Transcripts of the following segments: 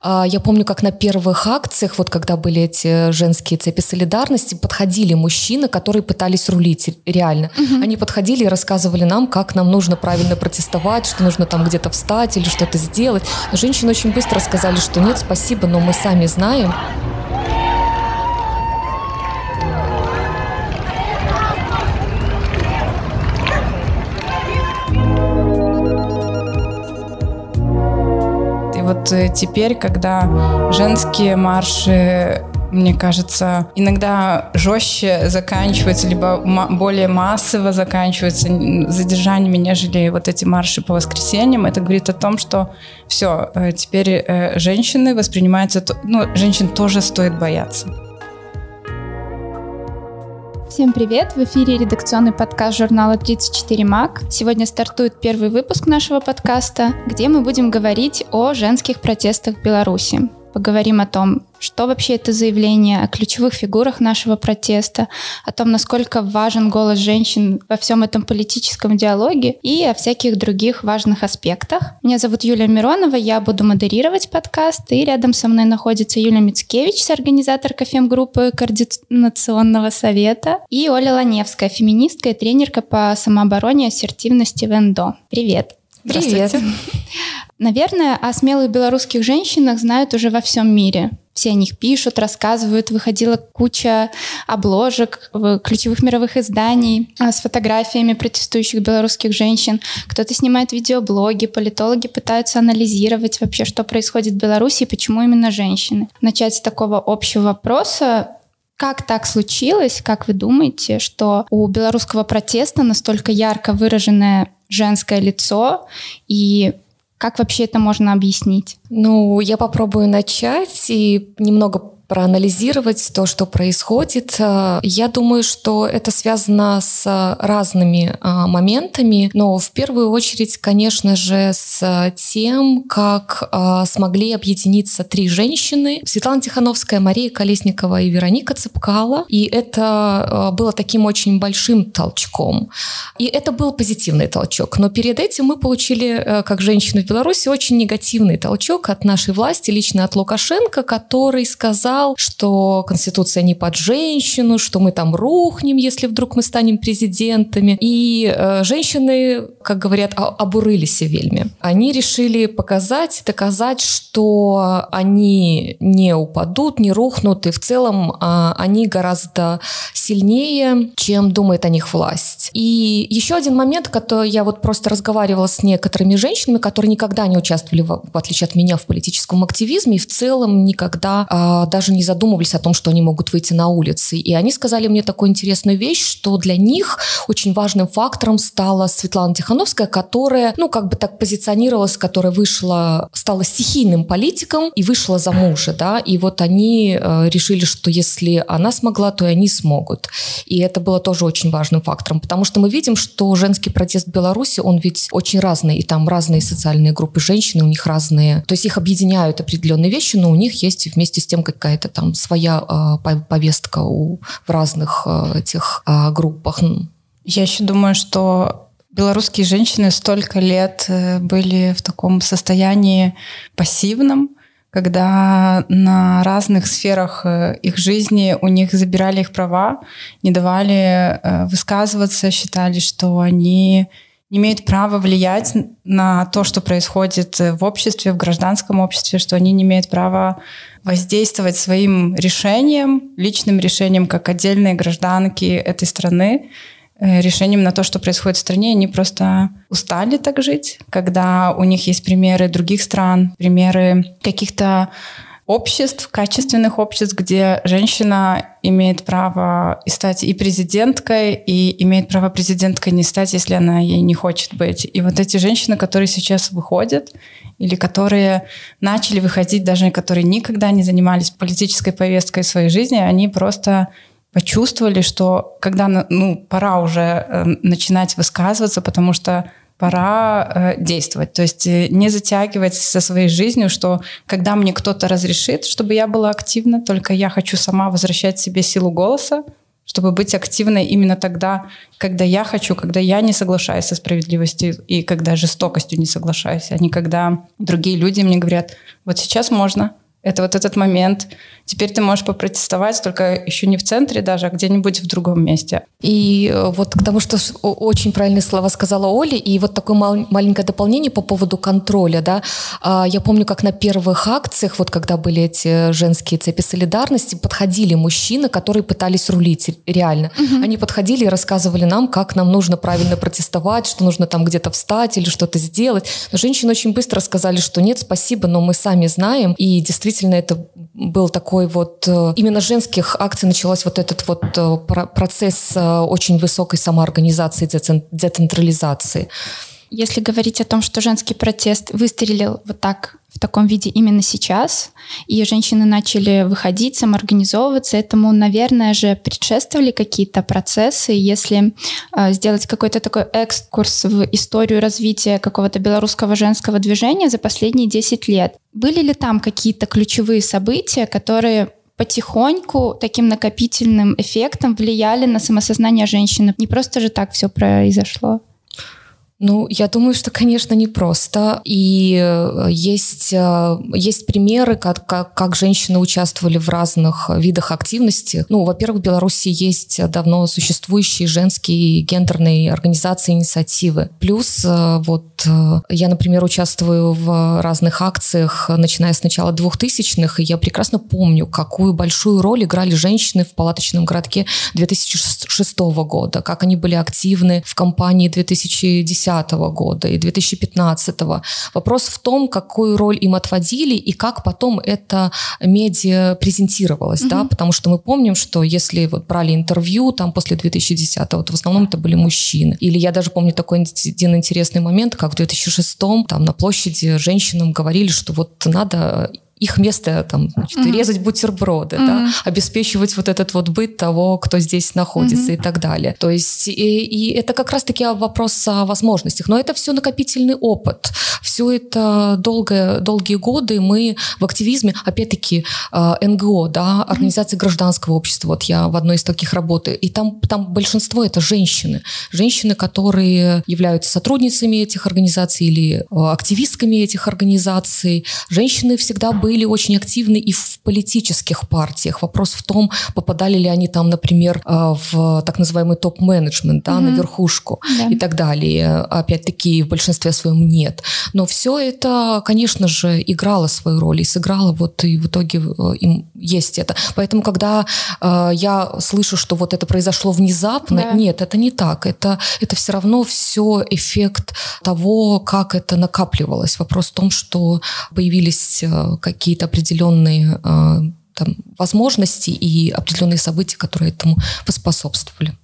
А, я помню, как на первых акциях, вот когда были эти женские цепи солидарности, подходили мужчины, которые пытались рулить реально. Угу. Они подходили и рассказывали нам, как нам нужно правильно протестовать, что нужно там где-то встать или что-то сделать. Но женщины очень быстро сказали, что нет, спасибо, но мы сами знаем. Вот э, теперь, когда женские марши мне кажется, иногда жестче заканчиваются, либо более массово заканчиваются задержаниями, нежели вот эти марши по воскресеньям. Это говорит о том, что все, э, теперь э, женщины воспринимаются, ну, женщин тоже стоит бояться. Всем привет! В эфире редакционный подкаст журнала 34 МАК. Сегодня стартует первый выпуск нашего подкаста, где мы будем говорить о женских протестах в Беларуси. Поговорим о том, что вообще это заявление, о ключевых фигурах нашего протеста, о том, насколько важен голос женщин во всем этом политическом диалоге и о всяких других важных аспектах. Меня зовут Юлия Миронова, я буду модерировать подкаст, и рядом со мной находится Юлия Мицкевич, организаторка фем-группы Координационного совета, и Оля Ланевская, феминистка и тренерка по самообороне и ассертивности в ЭНДО. Привет! Привет! Наверное, о смелых белорусских женщинах знают уже во всем мире. Все о них пишут, рассказывают. Выходила куча обложек ключевых мировых изданий а, с фотографиями протестующих белорусских женщин. Кто-то снимает видеоблоги, политологи пытаются анализировать вообще, что происходит в Беларуси и почему именно женщины. Начать с такого общего вопроса как так случилось, как вы думаете, что у белорусского протеста настолько ярко выраженное женское лицо и как вообще это можно объяснить? Ну, я попробую начать и немного проанализировать то, что происходит. Э, я думаю, что это связано с разными э, моментами, но в первую очередь, конечно же, с тем, как э, смогли объединиться три женщины. Светлана Тихановская, Мария Колесникова и Вероника Цепкала. И это было таким очень большим толчком. И это был позитивный толчок. Но перед этим мы получили, как женщины в Беларуси, очень негативный толчок от нашей власти, лично от Лукашенко, который сказал, сказал, что Конституция не под женщину, что мы там рухнем, если вдруг мы станем президентами. И э, женщины, как говорят, обурылись вельми. Они решили показать, доказать, что они не упадут, не рухнут, и в целом э, они гораздо сильнее, чем думает о них власть. И еще один момент, который я вот просто разговаривала с некоторыми женщинами, которые никогда не участвовали, в, в отличие от меня, в политическом активизме, и в целом никогда э, даже даже не задумывались о том, что они могут выйти на улицы. И они сказали мне такую интересную вещь, что для них очень важным фактором стала Светлана Тихановская, которая, ну, как бы так позиционировалась, которая вышла, стала стихийным политиком и вышла за мужа, да, и вот они э, решили, что если она смогла, то и они смогут. И это было тоже очень важным фактором, потому что мы видим, что женский протест в Беларуси, он ведь очень разный, и там разные социальные группы женщин, у них разные, то есть их объединяют определенные вещи, но у них есть вместе с тем какая какая-то там своя э, повестка у, в разных э, этих э, группах. Я еще думаю, что белорусские женщины столько лет были в таком состоянии пассивном, когда на разных сферах их жизни у них забирали их права, не давали высказываться, считали, что они не имеют права влиять на то, что происходит в обществе, в гражданском обществе, что они не имеют права воздействовать своим решением, личным решением, как отдельные гражданки этой страны, э, решением на то, что происходит в стране. Они просто устали так жить, когда у них есть примеры других стран, примеры каких-то обществ, качественных обществ, где женщина имеет право и стать и президенткой, и имеет право президенткой не стать, если она ей не хочет быть. И вот эти женщины, которые сейчас выходят, или которые начали выходить, даже которые никогда не занимались политической повесткой своей жизни, они просто почувствовали, что когда ну, пора уже э, начинать высказываться, потому что пора э, действовать. То есть э, не затягивать со своей жизнью, что когда мне кто-то разрешит, чтобы я была активна, только я хочу сама возвращать себе силу голоса, чтобы быть активной именно тогда, когда я хочу, когда я не соглашаюсь со справедливостью и когда жестокостью не соглашаюсь, а не когда другие люди мне говорят, вот сейчас можно, это вот этот момент. Теперь ты можешь попротестовать, только еще не в центре даже, а где-нибудь в другом месте. И э, вот к тому, что очень правильные слова сказала Оля, и вот такое мал- маленькое дополнение по поводу контроля, да. А, я помню, как на первых акциях, вот когда были эти женские цепи солидарности, подходили мужчины, которые пытались рулить реально. Угу. Они подходили и рассказывали нам, как нам нужно правильно протестовать, что нужно там где-то встать или что-то сделать. Но женщины очень быстро сказали, что нет, спасибо, но мы сами знаем, и действительно действительно это был такой вот... Э, именно женских акций началась вот этот вот э, процесс э, очень высокой самоорганизации, децентрализации. Если говорить о том, что женский протест выстрелил вот так в таком виде именно сейчас, и женщины начали выходить, самоорганизовываться, этому, наверное же, предшествовали какие-то процессы. Если э, сделать какой-то такой экскурс в историю развития какого-то белорусского женского движения за последние 10 лет, были ли там какие-то ключевые события, которые потихоньку таким накопительным эффектом влияли на самосознание женщины? Не просто же так все произошло. Ну, я думаю, что, конечно, непросто. И э, есть, э, есть примеры, как, как, как женщины участвовали в разных видах активности. Ну, во-первых, в Беларуси есть давно существующие женские гендерные организации, инициативы. Плюс э, вот я, например, участвую в разных акциях, начиная с начала 2000-х, и я прекрасно помню, какую большую роль играли женщины в палаточном городке 2006 года, как они были активны в кампании 2010 2010 года и 2015. Вопрос в том, какую роль им отводили и как потом это медиа презентировалось, угу. да, потому что мы помним, что если вот брали интервью там после 2010 то в основном это были мужчины. Или я даже помню такой один интересный момент, как в 2006 там на площади женщинам говорили, что вот надо их место там, значит, mm-hmm. резать бутерброды, mm-hmm. да, обеспечивать вот этот вот быт того, кто здесь находится mm-hmm. и так далее. То есть и, и это как раз-таки вопрос о возможностях. Но это все накопительный опыт. Все это долгое, долгие годы мы в активизме, опять-таки, э, НГО, да, организации mm-hmm. гражданского общества, вот я в одной из таких работаю, и там, там большинство это женщины. Женщины, которые являются сотрудницами этих организаций или э, активистками этих организаций. Женщины всегда были были очень активны и в политических партиях. Вопрос в том, попадали ли они там, например, э, в так называемый топ-менеджмент, да, угу. на верхушку да. и так далее. Опять-таки, в большинстве своем нет. Но все это, конечно же, играло свою роль и сыграло вот и в итоге э, им есть это. Поэтому, когда э, я слышу, что вот это произошло внезапно, да. нет, это не так. Это, это все равно все эффект того, как это накапливалось. Вопрос в том, что появились э, какие-то определенные э, там, возможности и определенные события, которые этому поспособствовали.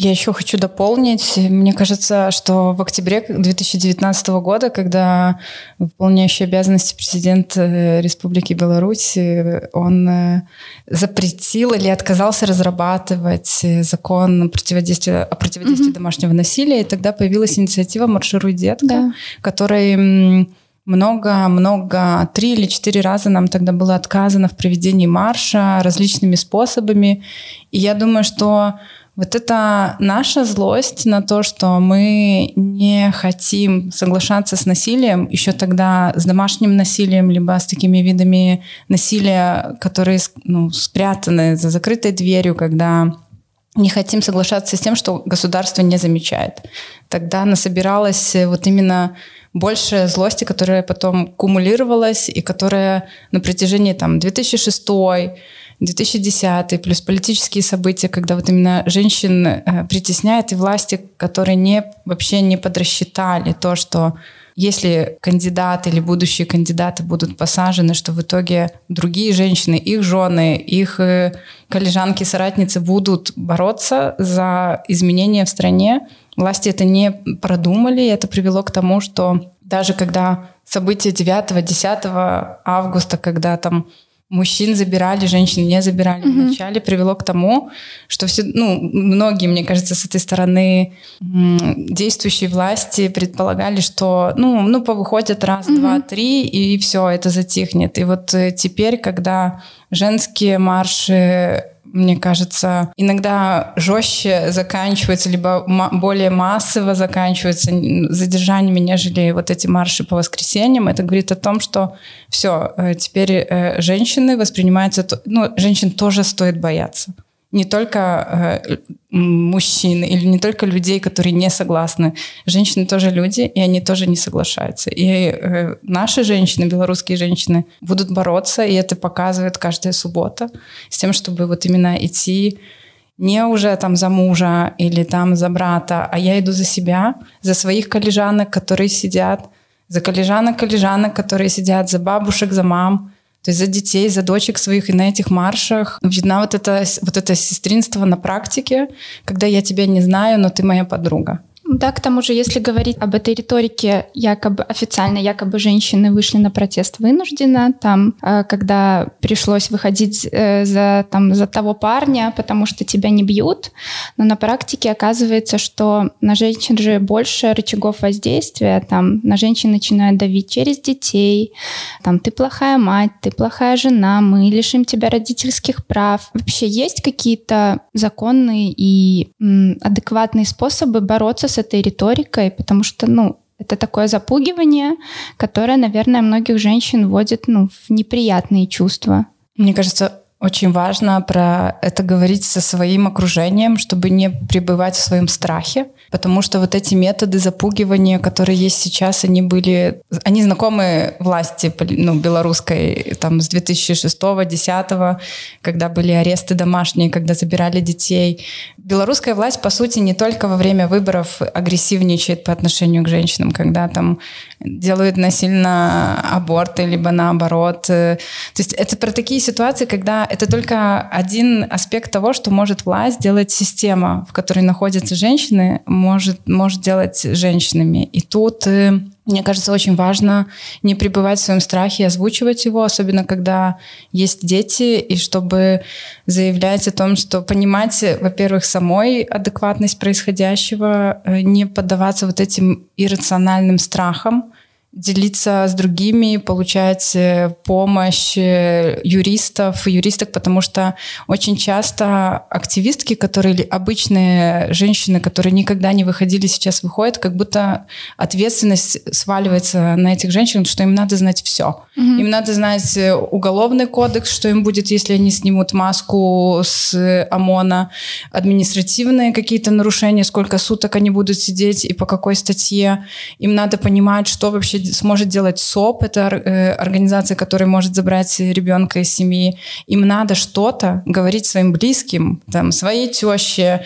Я еще хочу дополнить. Мне кажется, что в октябре 2019 года, когда выполняющий обязанности президент э, Республики Беларусь, э, он э, запретил или отказался разрабатывать закон противодействия, о противодействии mm-hmm. домашнего насилия, и тогда появилась инициатива «Маршируй, детка», да. которой много-много, три или четыре раза нам тогда было отказано в проведении марша различными способами. И я думаю, что вот это наша злость на то, что мы не хотим соглашаться с насилием, еще тогда с домашним насилием, либо с такими видами насилия, которые ну, спрятаны за закрытой дверью, когда не хотим соглашаться с тем, что государство не замечает. Тогда насобиралась вот именно больше злости, которая потом кумулировалась и которая на протяжении там 2006 2010 плюс политические события, когда вот именно женщин э, притесняют и власти, которые не, вообще не подрасчитали то, что если кандидаты или будущие кандидаты будут посажены, что в итоге другие женщины, их жены, их э, коллежанки, соратницы будут бороться за изменения в стране. Власти это не продумали, и это привело к тому, что даже когда события 9-10 августа, когда там мужчин забирали, женщин не забирали mm-hmm. вначале, привело к тому, что все, ну, многие, мне кажется, с этой стороны действующие власти предполагали, что, ну, ну, повыходят раз, mm-hmm. два, три, и все, это затихнет. И вот э, теперь, когда женские марши мне кажется, иногда жестче заканчивается, либо более массово заканчивается задержаниями, нежели вот эти марши по воскресеньям. Это говорит о том, что все, э, теперь э, женщины воспринимаются, ну, женщин тоже стоит бояться не только э, мужчин или не только людей, которые не согласны. Женщины тоже люди, и они тоже не соглашаются. И э, наши женщины, белорусские женщины, будут бороться, и это показывает каждая суббота, с тем, чтобы вот именно идти не уже там за мужа или там за брата, а я иду за себя, за своих коллежанок, которые сидят, за коллежанок, коллежанок, которые сидят, за бабушек, за мам, то есть за детей, за дочек своих. И на этих маршах видна вот это, вот это сестринство на практике, когда я тебя не знаю, но ты моя подруга. Да, к тому же, если говорить об этой риторике, якобы официально, якобы женщины вышли на протест вынужденно, там, э, когда пришлось выходить э, за, там, за того парня, потому что тебя не бьют, но на практике оказывается, что на женщин же больше рычагов воздействия, там, на женщин начинают давить через детей, там, ты плохая мать, ты плохая жена, мы лишим тебя родительских прав. Вообще есть какие-то законные и м, адекватные способы бороться с этой риторикой, потому что, ну, это такое запугивание, которое, наверное, многих женщин вводит ну, в неприятные чувства. Мне кажется, очень важно про это говорить со своим окружением, чтобы не пребывать в своем страхе, потому что вот эти методы запугивания, которые есть сейчас, они были, они знакомы власти ну, белорусской там с 2006-2010, когда были аресты домашние, когда забирали детей. Белорусская власть, по сути, не только во время выборов агрессивничает по отношению к женщинам, когда там делают насильно аборты, либо наоборот. То есть это про такие ситуации, когда это только один аспект того, что может власть делать система, в которой находятся женщины, может, может делать женщинами. И тут э, мне кажется, очень важно не пребывать в своем страхе, озвучивать его, особенно когда есть дети, и чтобы заявлять о том, что понимать, во-первых, самой адекватность происходящего, э, не поддаваться вот этим иррациональным страхам, делиться с другими, получать э, помощь э, юристов, юристок, потому что очень часто активистки, которые обычные женщины, которые никогда не выходили, сейчас выходят, как будто ответственность сваливается на этих женщин, что им надо знать все. Mm-hmm. Им надо знать э, уголовный кодекс, что им будет, если они снимут маску с ОМОНа, административные какие-то нарушения, сколько суток они будут сидеть и по какой статье. Им надо понимать, что вообще сможет делать СОП, это э, организация, которая может забрать ребенка из семьи. Им надо что-то говорить своим близким, там, своей теще,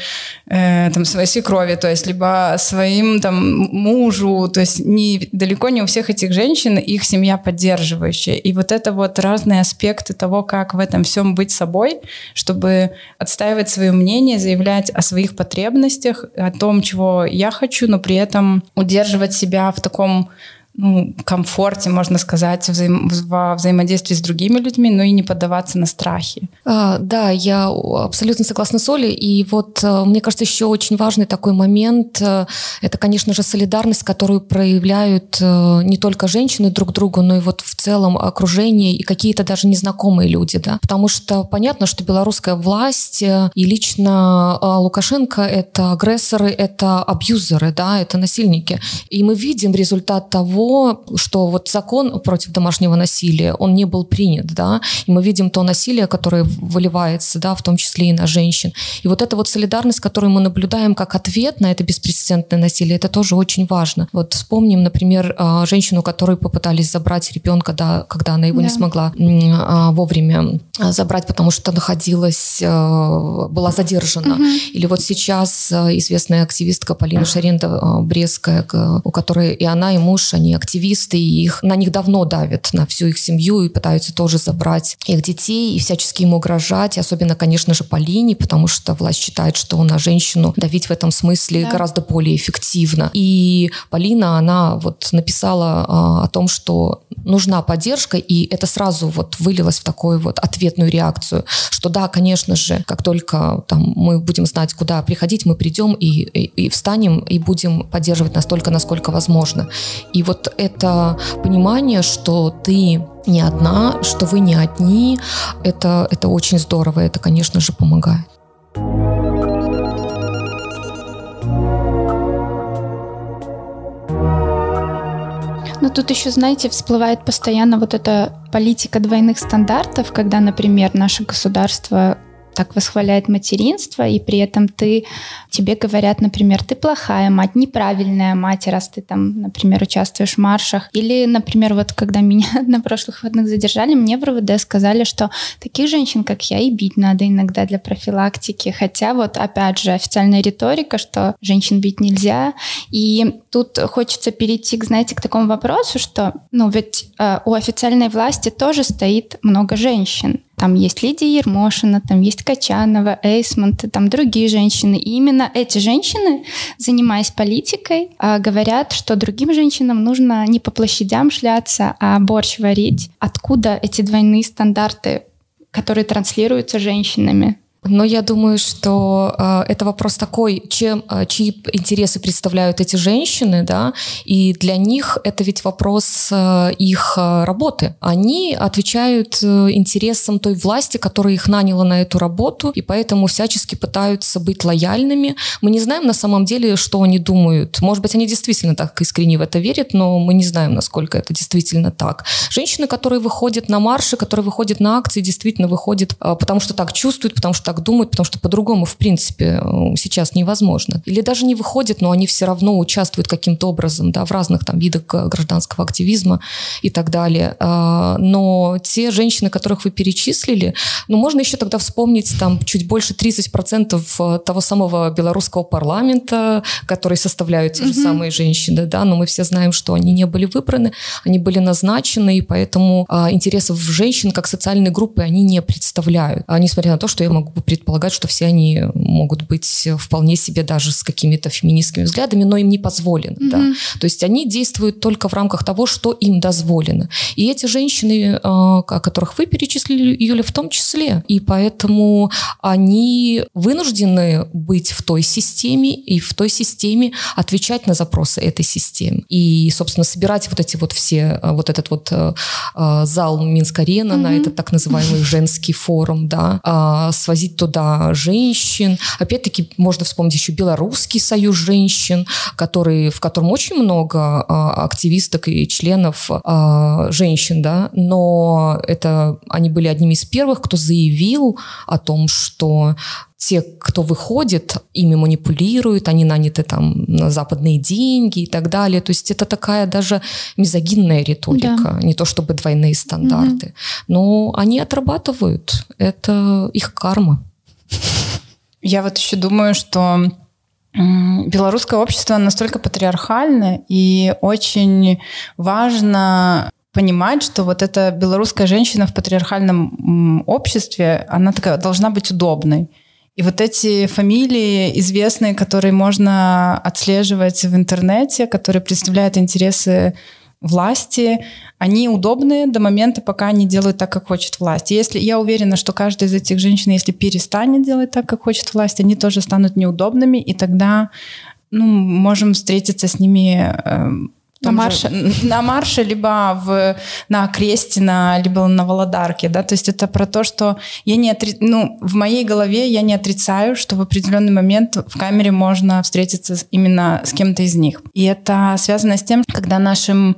э, там, своей свекрови, то есть, либо своим там, мужу, то есть не, далеко не у всех этих женщин их семья поддерживающая. И вот это вот разные аспекты того, как в этом всем быть собой, чтобы отстаивать свое мнение, заявлять о своих потребностях, о том, чего я хочу, но при этом удерживать себя в таком ну, комфорте, можно сказать, взаим, во взаимодействии с другими людьми, но и не поддаваться на страхи. А, да, я абсолютно согласна с Олей. И вот э, мне кажется, еще очень важный такой момент э, – это, конечно же, солидарность, которую проявляют э, не только женщины друг другу, но и вот в целом окружение и какие-то даже незнакомые люди. Да? Потому что понятно, что белорусская власть и лично Лукашенко – это агрессоры, это абьюзеры, да, это насильники. И мы видим результат того, того, что вот закон против домашнего насилия, он не был принят, да, и мы видим то насилие, которое выливается, да, в том числе и на женщин. И вот эта вот солидарность, которую мы наблюдаем как ответ на это беспрецедентное насилие, это тоже очень важно. Вот вспомним, например, а, женщину, которую попытались забрать ребенка, да, когда она его да. не смогла а, вовремя а, забрать, потому что находилась, была задержана. Угу. Или вот сейчас известная активистка Полина Шаренда Брестская, у которой и она, и муж, они активисты, и их, на них давно давят, на всю их семью, и пытаются тоже забрать их детей, и всячески им угрожать, и особенно, конечно же, Полине, потому что власть считает, что на женщину давить в этом смысле да. гораздо более эффективно. И Полина, она вот написала а, о том, что нужна поддержка, и это сразу вот вылилось в такую вот ответную реакцию, что да, конечно же, как только там мы будем знать, куда приходить, мы придем и, и, и встанем, и будем поддерживать настолько, насколько возможно. И вот это понимание, что ты не одна, что вы не одни. Это, это очень здорово, это, конечно же, помогает. Но тут еще, знаете, всплывает постоянно вот эта политика двойных стандартов, когда, например, наше государство так восхваляет материнство, и при этом ты, тебе говорят, например, ты плохая мать, неправильная мать, раз ты там, например, участвуешь в маршах. Или, например, вот когда меня на прошлых выходных задержали, мне в РВД сказали, что таких женщин, как я, и бить надо иногда для профилактики. Хотя вот, опять же, официальная риторика, что женщин бить нельзя. И тут хочется перейти, знаете, к такому вопросу, что, ну, ведь э, у официальной власти тоже стоит много женщин. Там есть Лидия Ермошина, там есть Качанова, Эйсмонт, там другие женщины. И именно эти женщины, занимаясь политикой, а, говорят, что другим женщинам нужно не по площадям шляться, а борщ варить. Откуда эти двойные стандарты, которые транслируются женщинами? Но я думаю, что э, это вопрос такой, чем, э, чьи интересы представляют эти женщины, да, и для них это ведь вопрос э, их э, работы. Они отвечают э, интересам той власти, которая их наняла на эту работу, и поэтому всячески пытаются быть лояльными. Мы не знаем на самом деле, что они думают. Может быть, они действительно так искренне в это верят, но мы не знаем, насколько это действительно так. Женщины, которые выходят на марши, которые выходят на акции, действительно выходят, э, потому что так чувствуют, потому что так думают, потому что по-другому, в принципе, э, сейчас невозможно. Или даже не выходят, но они все равно участвуют каким-то образом да, в разных там видах гражданского активизма и так далее. А, но те женщины, которых вы перечислили, ну, можно еще тогда вспомнить там чуть больше 30% э, того самого белорусского парламента, который составляют те же mm-hmm. самые женщины, да, но мы все знаем, что они не были выбраны, они были назначены, и поэтому а, интересов женщин как социальной группы они не представляют. А несмотря на то, что я могу предполагать, что все они могут быть вполне себе даже с какими-то феминистскими взглядами, но им не позволено. Mm-hmm. Да. То есть они действуют только в рамках того, что им дозволено. И эти женщины, а, о которых вы перечислили, Юля, в том числе. И поэтому они вынуждены быть в той системе и в той системе отвечать на запросы этой системы. И, собственно, собирать вот эти вот все, а, вот этот вот а, зал Минск-арена mm-hmm. на этот так называемый женский форум, да, свозить туда женщин. Опять-таки, можно вспомнить еще Белорусский союз женщин, который, в котором очень много а, активисток и членов а, женщин, да, но это они были одними из первых, кто заявил о том, что те, кто выходит, ими манипулируют, они наняты там на западные деньги и так далее. То есть это такая даже мизогинная риторика, да. не то чтобы двойные стандарты. Угу. Но они отрабатывают. Это их карма. Я вот еще думаю, что белорусское общество настолько патриархальное, и очень важно понимать, что вот эта белорусская женщина в патриархальном обществе, она такая должна быть удобной. И вот эти фамилии известные, которые можно отслеживать в интернете, которые представляют интересы власти, они удобные до момента, пока они делают так, как хочет власть. Если я уверена, что каждая из этих женщин, если перестанет делать так, как хочет власть, они тоже станут неудобными, и тогда ну, можем встретиться с ними э, на марше? Же, на марше, либо в, на Крестина, либо на Володарке, да, то есть это про то, что я не отри... ну, в моей голове я не отрицаю, что в определенный момент в камере можно встретиться именно с кем-то из них. И это связано с тем, когда нашим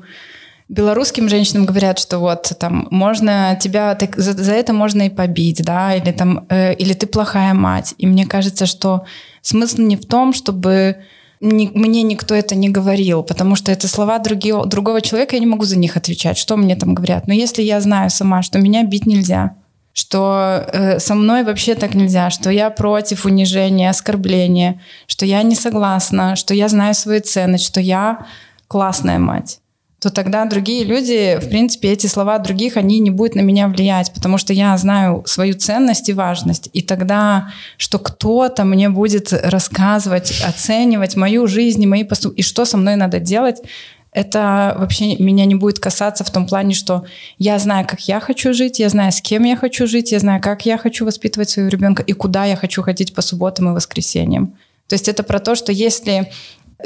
белорусским женщинам говорят, что вот там можно тебя так, за, за это можно и побить, да, или там э, или ты плохая мать. И мне кажется, что смысл не в том, чтобы ни, мне никто это не говорил, потому что это слова другие, другого человека, я не могу за них отвечать, что мне там говорят. Но если я знаю сама, что меня бить нельзя, что э, со мной вообще так нельзя, что я против унижения, оскорбления, что я не согласна, что я знаю свои цены, что я классная мать то тогда другие люди, в принципе, эти слова других, они не будут на меня влиять, потому что я знаю свою ценность и важность. И тогда, что кто-то мне будет рассказывать, оценивать мою жизнь и мои поступки, и что со мной надо делать, это вообще меня не будет касаться в том плане, что я знаю, как я хочу жить, я знаю, с кем я хочу жить, я знаю, как я хочу воспитывать своего ребенка и куда я хочу ходить по субботам и воскресеньям. То есть это про то, что если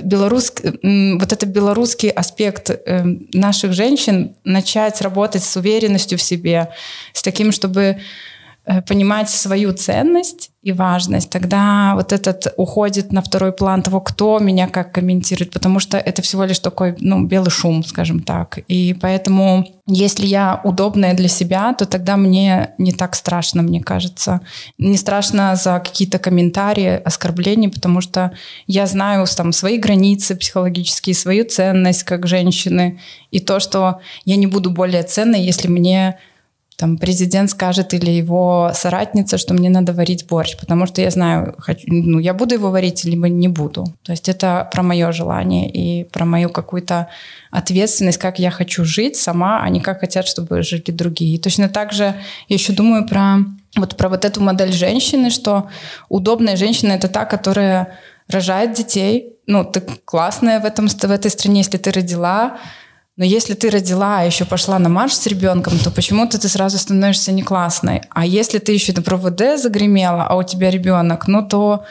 белорус, вот это белорусский аспект э, наших женщин начать работать с уверенностью в себе, с таким, чтобы Э, понимать свою ценность и важность, тогда вот этот уходит на второй план того, кто меня как комментирует, потому что это всего лишь такой, ну, белый шум, скажем так. И поэтому, если я удобная для себя, то тогда мне не так страшно, мне кажется. Не страшно за какие-то комментарии, оскорбления, потому что я знаю там свои границы психологические, свою ценность как женщины, и то, что я не буду более ценной, если мне там президент скажет или его соратница, что мне надо варить борщ, потому что я знаю, хочу, ну, я буду его варить, либо не буду. То есть это про мое желание и про мою какую-то ответственность, как я хочу жить сама, а не как хотят, чтобы жили другие. И точно так же я еще думаю про вот, про вот эту модель женщины, что удобная женщина — это та, которая рожает детей, ну, ты классная в, этом, в этой стране, если ты родила, но если ты родила, а еще пошла на марш с ребенком, то почему-то ты сразу становишься не классной. А если ты еще на проводе загремела, а у тебя ребенок, ну то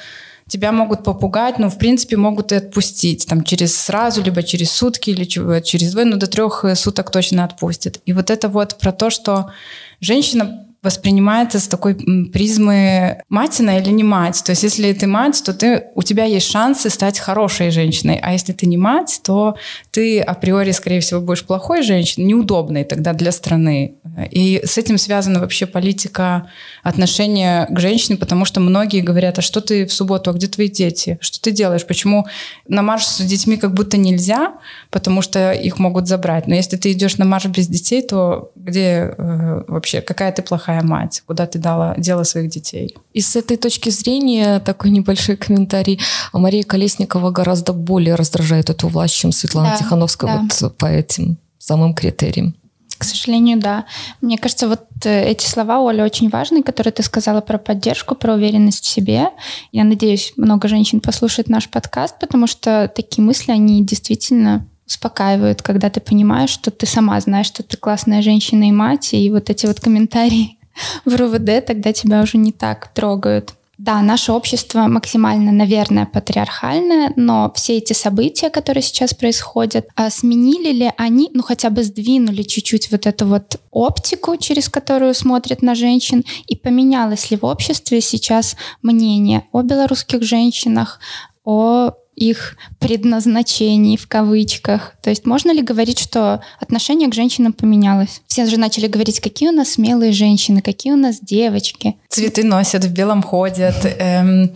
тебя могут попугать, ну, в принципе, могут и отпустить, там, через сразу, либо через сутки, или через двое, но до трех суток точно отпустят. И вот это вот про то, что женщина воспринимается с такой призмы мать она или не мать. То есть если ты мать, то ты, у тебя есть шансы стать хорошей женщиной. А если ты не мать, то ты априори, скорее всего, будешь плохой женщиной, неудобной тогда для страны. И с этим связана вообще политика отношения к женщине, потому что многие говорят, а что ты в субботу, а где твои дети? Что ты делаешь? Почему на марш с детьми как будто нельзя, потому что их могут забрать. Но если ты идешь на марш без детей, то где э, вообще, какая ты плохая плохая мать, куда ты дала, дела своих детей. И с этой точки зрения такой небольшой комментарий. Мария Колесникова гораздо более раздражает эту власть, чем Светлана да, Тихановская да. вот по этим самым критериям. К сожалению, да. Мне кажется, вот э, эти слова, Оля, очень важные, которые ты сказала про поддержку, про уверенность в себе. Я надеюсь, много женщин послушает наш подкаст, потому что такие мысли, они действительно успокаивают, когда ты понимаешь, что ты сама знаешь, что ты классная женщина и мать, и вот эти вот комментарии в РУВД, тогда тебя уже не так трогают. Да, наше общество максимально, наверное, патриархальное, но все эти события, которые сейчас происходят, а сменили ли они, ну хотя бы сдвинули чуть-чуть вот эту вот оптику, через которую смотрят на женщин, и поменялось ли в обществе сейчас мнение о белорусских женщинах, о их предназначений в кавычках. То есть можно ли говорить, что отношение к женщинам поменялось? Все же начали говорить, какие у нас смелые женщины, какие у нас девочки. Цветы носят, в белом ходят. Эм,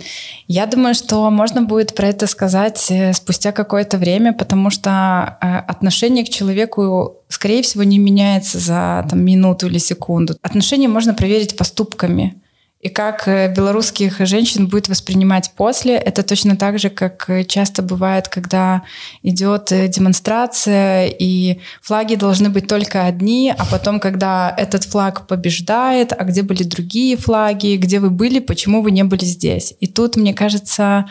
я думаю, что можно будет про это сказать э, спустя какое-то время, потому что э, отношение к человеку скорее всего, не меняется за там, минуту или секунду. Отношения можно проверить поступками. И как э, белорусских женщин будет воспринимать после, это точно так же, как часто бывает, когда идет э, демонстрация, и флаги должны быть только одни, а потом, когда этот флаг побеждает, а где были другие флаги, где вы были, почему вы не были здесь. И тут, мне кажется,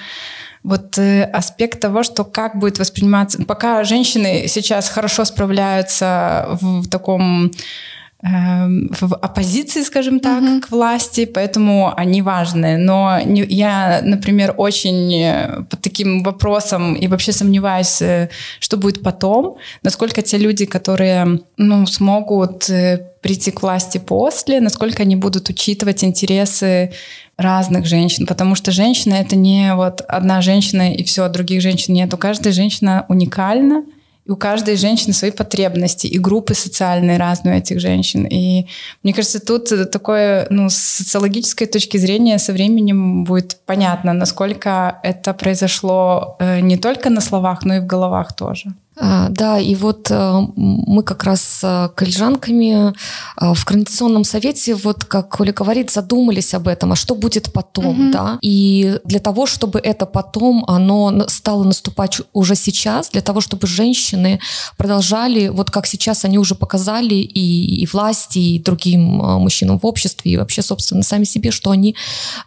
вот э, аспект того, что как будет восприниматься... Пока женщины сейчас хорошо справляются в таком Эм, в оппозиции, скажем так, mm-hmm. к власти, поэтому они важны. Но не, я, например, очень э, под таким вопросом и вообще сомневаюсь, э, что будет потом, насколько те люди, которые ну, смогут э, прийти к власти после, насколько они будут учитывать интересы разных женщин, потому что женщина это не вот одна женщина и все, других женщин нет. У каждой женщина уникальна, у каждой женщины свои потребности, и группы социальные разные у этих женщин. И мне кажется, тут такое, ну, с социологической точки зрения со временем будет понятно, насколько это произошло э, не только на словах, но и в головах тоже. А, да, и вот э, мы как раз с коллежанками э, в Координационном совете, вот как Оля говорит, задумались об этом, а что будет потом, угу. да? И для того, чтобы это потом, оно стало наступать уже сейчас, для того, чтобы женщины продолжали, вот как сейчас они уже показали и, и власти, и другим э, мужчинам в обществе, и вообще, собственно, сами себе, что они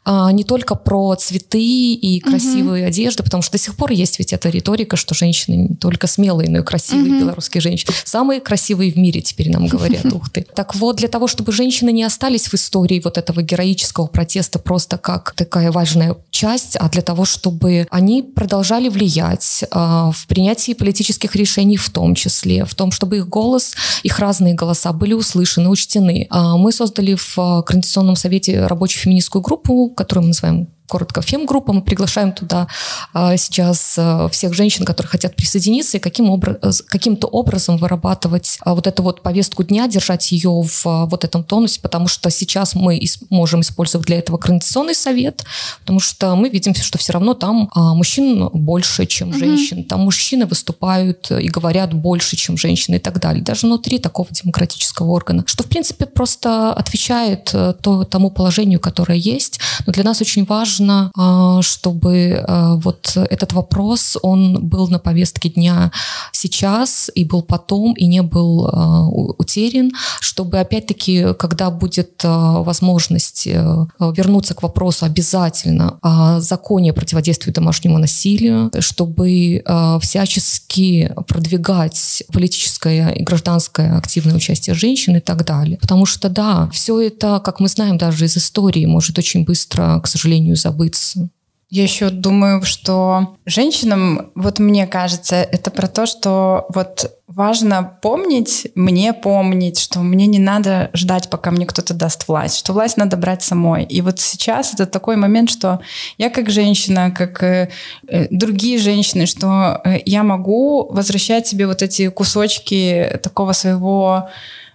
не только про цветы и красивые угу. одежды, потому что до сих пор есть ведь эта риторика, что женщины не только смелые, и красивые mm-hmm. белорусские женщины. Самые красивые в мире теперь нам говорят, ух ты. Так вот, для того, чтобы женщины не остались в истории вот этого героического протеста просто как такая важная часть, а для того, чтобы они продолжали влиять а, в принятии политических решений в том числе, в том, чтобы их голос, их разные голоса были услышаны, учтены. А, мы создали в Координационном совете рабочую феминистскую группу, которую мы называем коротко фем-группа. Мы приглашаем туда а, сейчас а, всех женщин, которые хотят присоединиться, и каким обра- э, каким-то образом вырабатывать а, вот эту вот повестку дня, держать ее в вот этом тонусе, потому что сейчас мы можем использовать для этого Координационный совет, потому что мы видим, что все равно там мужчин больше, чем женщин. Там мужчины выступают и говорят больше, чем женщины и так далее. Даже внутри такого демократического органа. Что, в принципе, просто отвечает э, то, тому положению, которое есть. Но для нас очень важно важно, а, чтобы а, вот этот вопрос, он был на повестке дня сейчас и был потом, и не был а, утерян, чтобы опять-таки, когда будет возможность э, вернуться к вопросу обязательно о законе о противодействии домашнему насилию, чтобы всячески продвигать политическое и гражданское активное участие женщин и так далее. Потому что, да, все это, как мы знаем даже из истории, может очень быстро, к сожалению, забыться. Я еще думаю, что женщинам, вот мне кажется, это про то, что вот важно помнить, мне помнить, что мне не надо ждать, пока мне кто-то даст власть, что власть надо брать самой. И вот сейчас это такой момент, что я как женщина, как э, э другие женщины, что э, я могу возвращать себе вот эти кусочки такого своего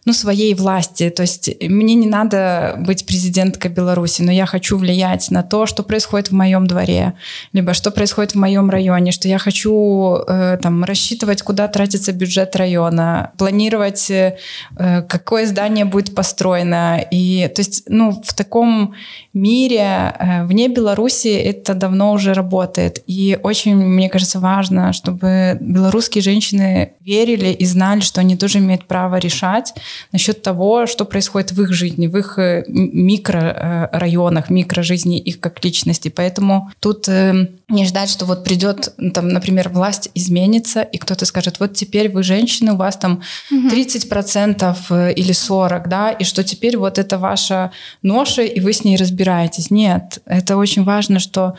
ну, своей власти. То есть мне не надо быть президенткой Беларуси, но я хочу влиять на то, что происходит в моем дворе, либо что происходит в моем районе, что я хочу э, там рассчитывать, куда тратится бюджет района, планировать, э, какое здание будет построено. И то есть, ну, в таком мире э, вне Беларуси это давно уже работает. И очень, мне кажется, важно, чтобы белорусские женщины верили и знали, что они тоже имеют право решать насчет того, что происходит в их жизни, в их э, микрорайонах, микрожизни их как личности. Поэтому тут э, не ждать, что вот придет, там, например, власть изменится, и кто-то скажет, вот теперь вы женщины, у вас там 30% э, или 40%, да, и что теперь вот это ваша ноша, и вы с ней разбираетесь. Нет, это очень важно, что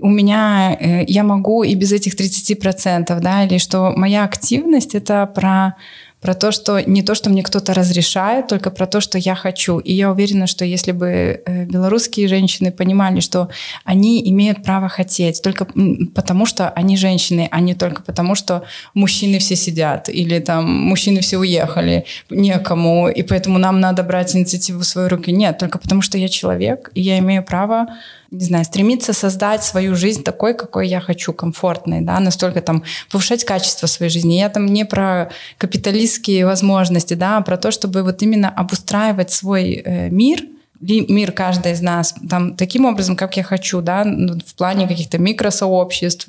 у меня я могу и без этих 30%, да, или что моя активность это про про то, что не то, что мне кто-то разрешает, только про то, что я хочу. И я уверена, что если бы э, белорусские женщины понимали, что они имеют право хотеть только потому, что они женщины, а не только потому, что мужчины все сидят или там мужчины все уехали, некому, и поэтому нам надо брать инициативу в свои руки. Нет, только потому, что я человек, и я имею право не знаю, стремиться создать свою жизнь такой, какой я хочу, комфортной, да, настолько там повышать качество своей жизни. Я там не про капиталистские возможности, да, а про то, чтобы вот именно обустраивать свой э, мир, мир каждой из нас там таким образом, как я хочу, да, в плане каких-то микросообществ.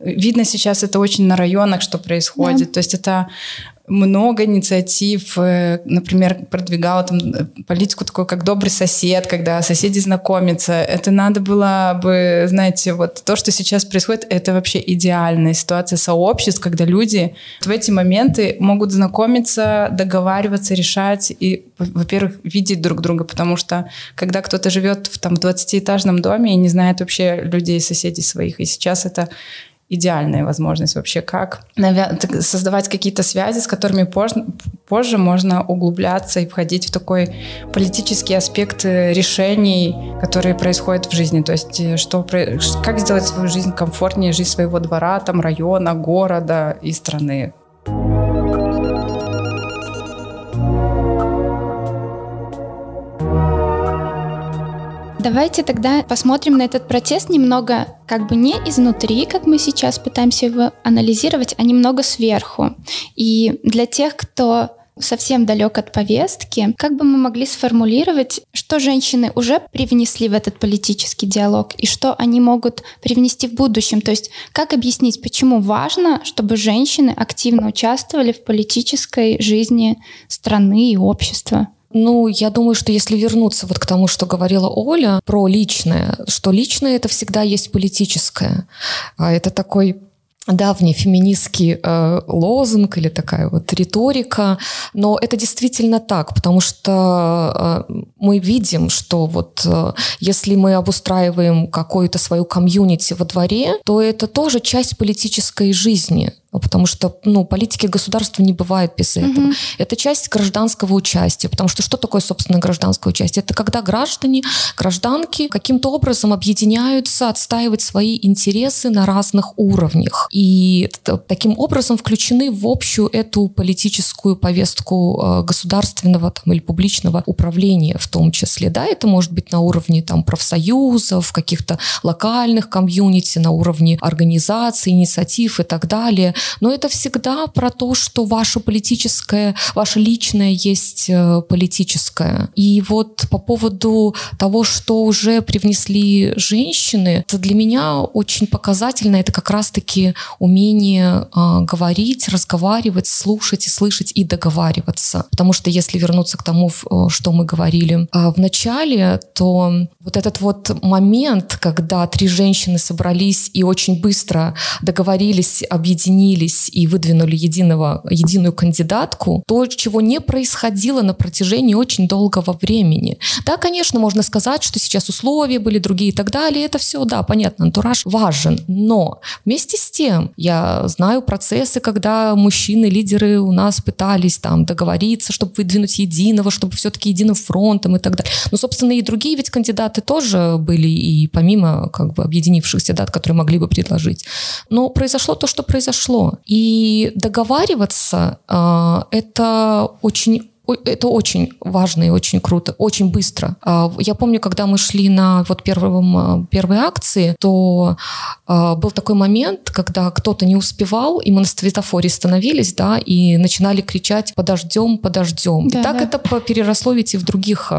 Видно сейчас это очень на районах, что происходит. Да. То есть это много инициатив, э, например, продвигала там э, политику такую, как добрый сосед, когда соседи знакомятся. Это надо было бы, знаете, вот то, что сейчас происходит, это вообще идеальная ситуация сообществ, когда люди в эти моменты могут знакомиться, договариваться, решать и, во-первых, видеть друг друга, потому что когда кто-то живет в там 20-этажном доме и не знает вообще людей, соседей своих, и сейчас это идеальная возможность вообще, как создавать какие-то связи, с которыми позже, позже можно углубляться и входить в такой политический аспект э, решений, которые происходят в жизни. То есть э, что, как сделать свою жизнь комфортнее, жизнь своего двора, там, района, города и страны. Давайте тогда посмотрим на этот протест немного как бы не изнутри, как мы сейчас пытаемся его анализировать, а немного сверху. И для тех, кто совсем далек от повестки, как бы мы могли сформулировать, что женщины уже привнесли в этот политический диалог и что они могут привнести в будущем? То есть как объяснить, почему важно, чтобы женщины активно участвовали в политической жизни страны и общества? Ну, я думаю, что если вернуться вот к тому, что говорила Оля про личное, что личное это всегда есть политическое. А это такой давний феминистский э, лозунг или такая вот риторика, но это действительно так, потому что э, мы видим, что вот э, если мы обустраиваем какую-то свою комьюнити во дворе, то это тоже часть политической жизни. Ну, потому что ну, политики государства не бывает без этого. Mm-hmm. Это часть гражданского участия, потому что что такое, собственно, гражданское участие? Это когда граждане, гражданки каким-то образом объединяются, отстаивать свои интересы на разных уровнях. И таким образом включены в общую эту политическую повестку э, государственного там, или публичного управления в том числе. Да, это может быть на уровне там, профсоюзов, каких-то локальных комьюнити, на уровне организаций, инициатив и так далее но это всегда про то, что ваше политическое, ваше личное есть э, политическое. И вот по поводу того, что уже привнесли женщины, это для меня очень показательно. Это как раз-таки умение э, говорить, разговаривать, слушать и слышать и договариваться. Потому что если вернуться к тому, э, что мы говорили э, в начале, то вот этот вот момент, когда три женщины собрались и очень быстро договорились, объединились объединились и выдвинули единого, единую кандидатку, то, чего не происходило на протяжении очень долгого времени. Да, конечно, можно сказать, что сейчас условия были другие и так далее, это все, да, понятно, антураж важен, но вместе с тем я знаю процессы, когда мужчины, лидеры у нас пытались там договориться, чтобы выдвинуть единого, чтобы все-таки единым фронтом и так далее. Но, собственно, и другие ведь кандидаты тоже были, и помимо как бы объединившихся дат, которые могли бы предложить. Но произошло то, что произошло. И договариваться э, это очень это очень важно и очень круто, очень быстро. А, я помню, когда мы шли на вот первом, а, первой акции, то а, был такой момент, когда кто-то не успевал, и мы на светофоре становились, да, и начинали кричать «подождем, подождем». Да, и так да. это переросло ведь и в других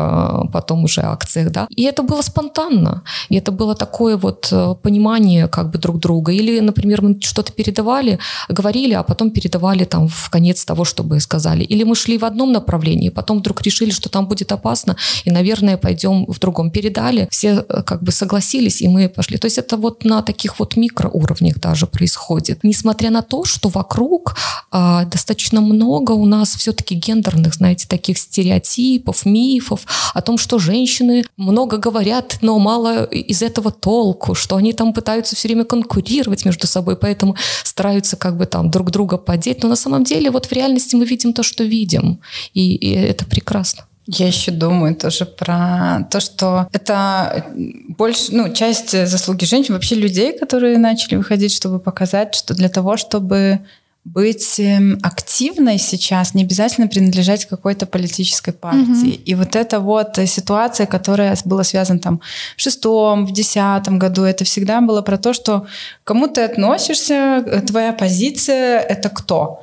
потом уже акциях, да. И это было спонтанно, и это было такое вот э, понимание как бы друг друга. Или, например, мы что-то передавали, говорили, а потом передавали там в конец того, чтобы сказали. Или мы шли в одном направлении, направлении. Потом вдруг решили, что там будет опасно, и, наверное, пойдем в другом. Передали, все э, как бы согласились, и мы пошли. То есть это вот на таких вот микроуровнях даже происходит. Несмотря на то, что вокруг а, достаточно много у нас все-таки гендерных, знаете, таких стереотипов, мифов о том, что женщины много говорят, но мало из этого толку, что они там пытаются все время конкурировать между собой, поэтому стараются как бы там друг друга подеть. Но на самом деле вот в реальности мы видим то, что видим. И и, это прекрасно. Я еще думаю тоже про то, что это больше, ну, часть заслуги женщин, вообще людей, которые начали выходить, чтобы показать, что для того, чтобы быть эм, активной сейчас, не обязательно принадлежать какой-то политической партии. Mm-hmm. И вот эта вот ситуация, которая была связана там в шестом, в десятом году, это всегда было про то, что кому ты относишься, э, твоя позиция — это кто.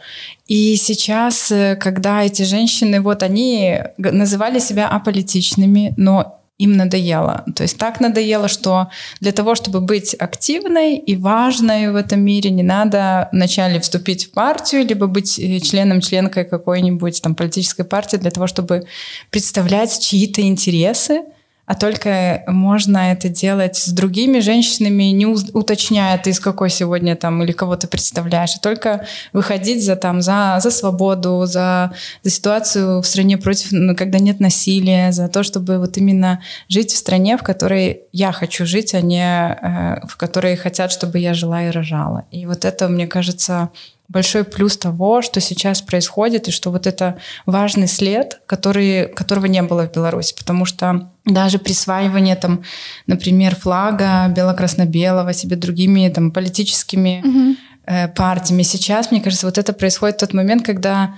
И сейчас, э, когда эти женщины, вот они называли себя аполитичными, но им надоело. То есть так надоело, что для того, чтобы быть активной и важной в этом мире, не надо вначале вступить в партию, либо быть э, членом, членкой какой-нибудь там политической партии для того, чтобы представлять чьи-то интересы, а только можно это делать с другими женщинами, не уточняя ты из какой сегодня там или кого ты представляешь, а только выходить за там за за свободу, за за ситуацию в стране против, ну, когда нет насилия, за то, чтобы вот именно жить в стране, в которой я хочу жить, а не э, в которой хотят, чтобы я жила и рожала. И вот это, мне кажется, большой плюс того, что сейчас происходит, и что вот это важный след, который, которого не было в Беларуси, потому что даже присваивание там, например, флага бело-красно-белого себе другими там политическими mm-hmm. э, партиями. Сейчас, мне кажется, вот это происходит в тот момент, когда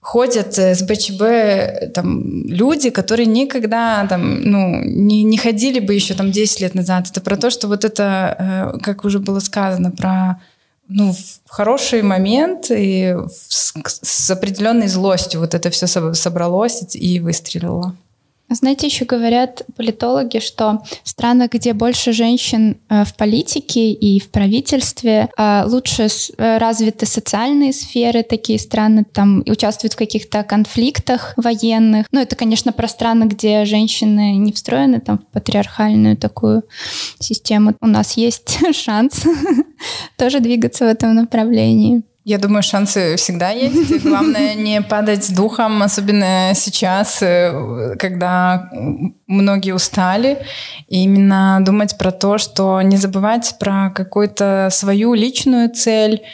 ходят с БЧБ там, люди, которые никогда там, ну, не, не ходили бы еще там 10 лет назад. Это про то, что вот это, э, как уже было сказано, про ну, в хороший момент и с, с определенной злостью вот это все собралось и выстрелило. Знаете, еще говорят политологи, что в странах, где больше женщин э, в политике и в правительстве, э, лучше э, развиты социальные сферы, такие страны там участвуют в каких-то конфликтах военных. Ну, это, конечно, про страны, где женщины не встроены там в патриархальную такую систему. У нас есть шанс тоже двигаться в этом направлении. Я думаю, шансы всегда есть. Главное не падать духом, особенно сейчас, э, когда многие устали. И именно думать про то, что не забывать про какую-то свою личную цель,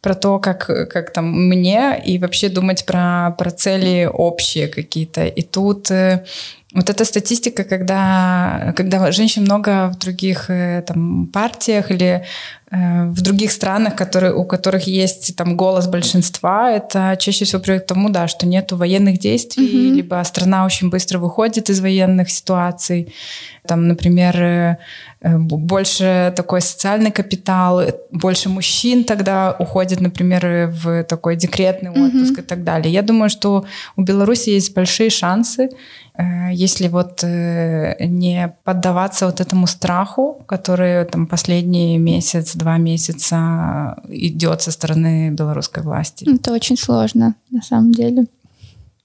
про то, как, как там мне, и вообще думать про, про цели общие какие-то. И тут э, вот эта статистика, когда, когда женщин много в других э, там, партиях или в других странах, которые, у которых есть там голос большинства, это чаще всего приводит к тому, да, что нету военных действий, mm-hmm. либо страна очень быстро выходит из военных ситуаций. Там, например, э, больше такой социальный капитал, больше мужчин тогда уходит, например, в такой декретный отпуск mm-hmm. и так далее. Я думаю, что у Беларуси есть большие шансы, Э, если вот э, не поддаваться вот этому страху, который там последний месяц, два месяца идет со стороны белорусской власти. Это очень сложно, на самом деле.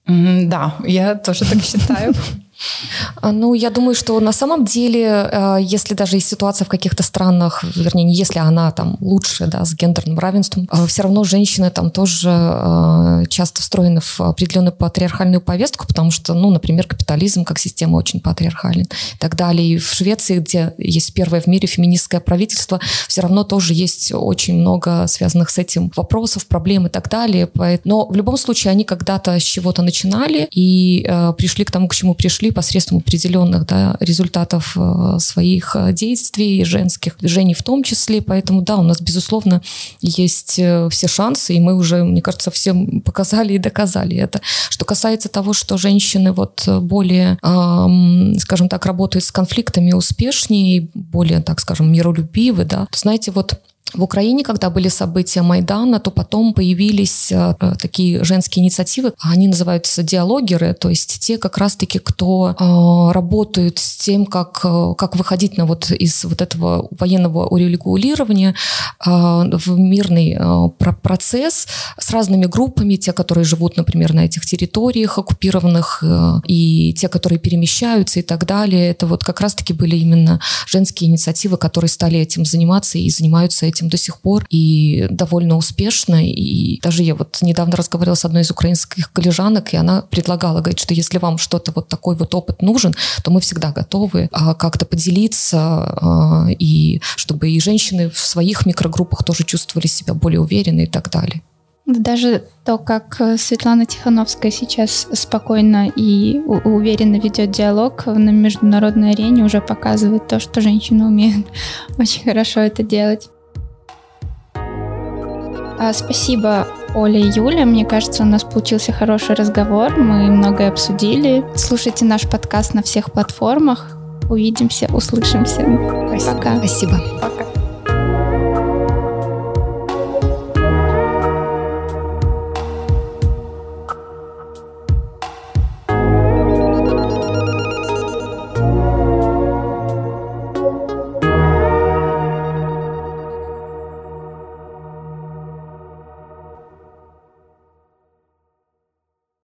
Да, я тоже так считаю. А, ну, я думаю, что на самом деле, э, если даже есть ситуация в каких-то странах, вернее, не если она там лучше, да, с гендерным равенством, э, все равно женщины там тоже э, часто встроены в определенную патриархальную повестку, потому что, ну, например, капитализм как система очень патриархален и так далее. И в Швеции, где есть первое в мире феминистское правительство, все равно тоже есть очень много связанных с этим вопросов, проблем и так далее. Но в любом случае они когда-то с чего-то начинали и пришли к тому, к чему пришли, пришли посредством определенных да, результатов э, своих э, действий, женских движений в том числе. Поэтому, да, у нас, безусловно, есть э, все шансы, и мы уже, мне кажется, всем показали и доказали это. Что касается того, что женщины вот более, скажем так, работают с конфликтами успешнее, более, так скажем, миролюбивы, да, то, знаете, вот в Украине, когда были события Майдана, то потом появились э, такие женские инициативы, они называются диалогеры, то есть те как раз-таки, кто э, работают с тем, как, э, как выходить на вот из вот этого военного урегулирования в мирный процесс с разными группами, те, которые живут, например, на этих территориях оккупированных, и те, которые перемещаются и так далее. Это вот как раз-таки были именно женские инициативы, которые стали этим заниматься и занимаются этим этим до сих пор и довольно успешно. И даже я вот недавно разговаривала с одной из украинских коллежанок, и она предлагала, говорит, что если вам что-то вот такой вот опыт нужен, то мы всегда готовы а, как-то поделиться, а, и чтобы и женщины в своих микрогруппах тоже чувствовали себя более уверенно и так далее. Даже то, как э, Светлана Тихановская сейчас спокойно и уверенно ведет диалог на международной арене, уже показывает то, что женщины умеют очень хорошо это делать. А, спасибо, Оля и Юля. Мне кажется, у нас получился хороший разговор. Мы многое обсудили. Слушайте наш подкаст на всех платформах. Увидимся, услышимся. Спасибо. Пока. Спасибо. Пока.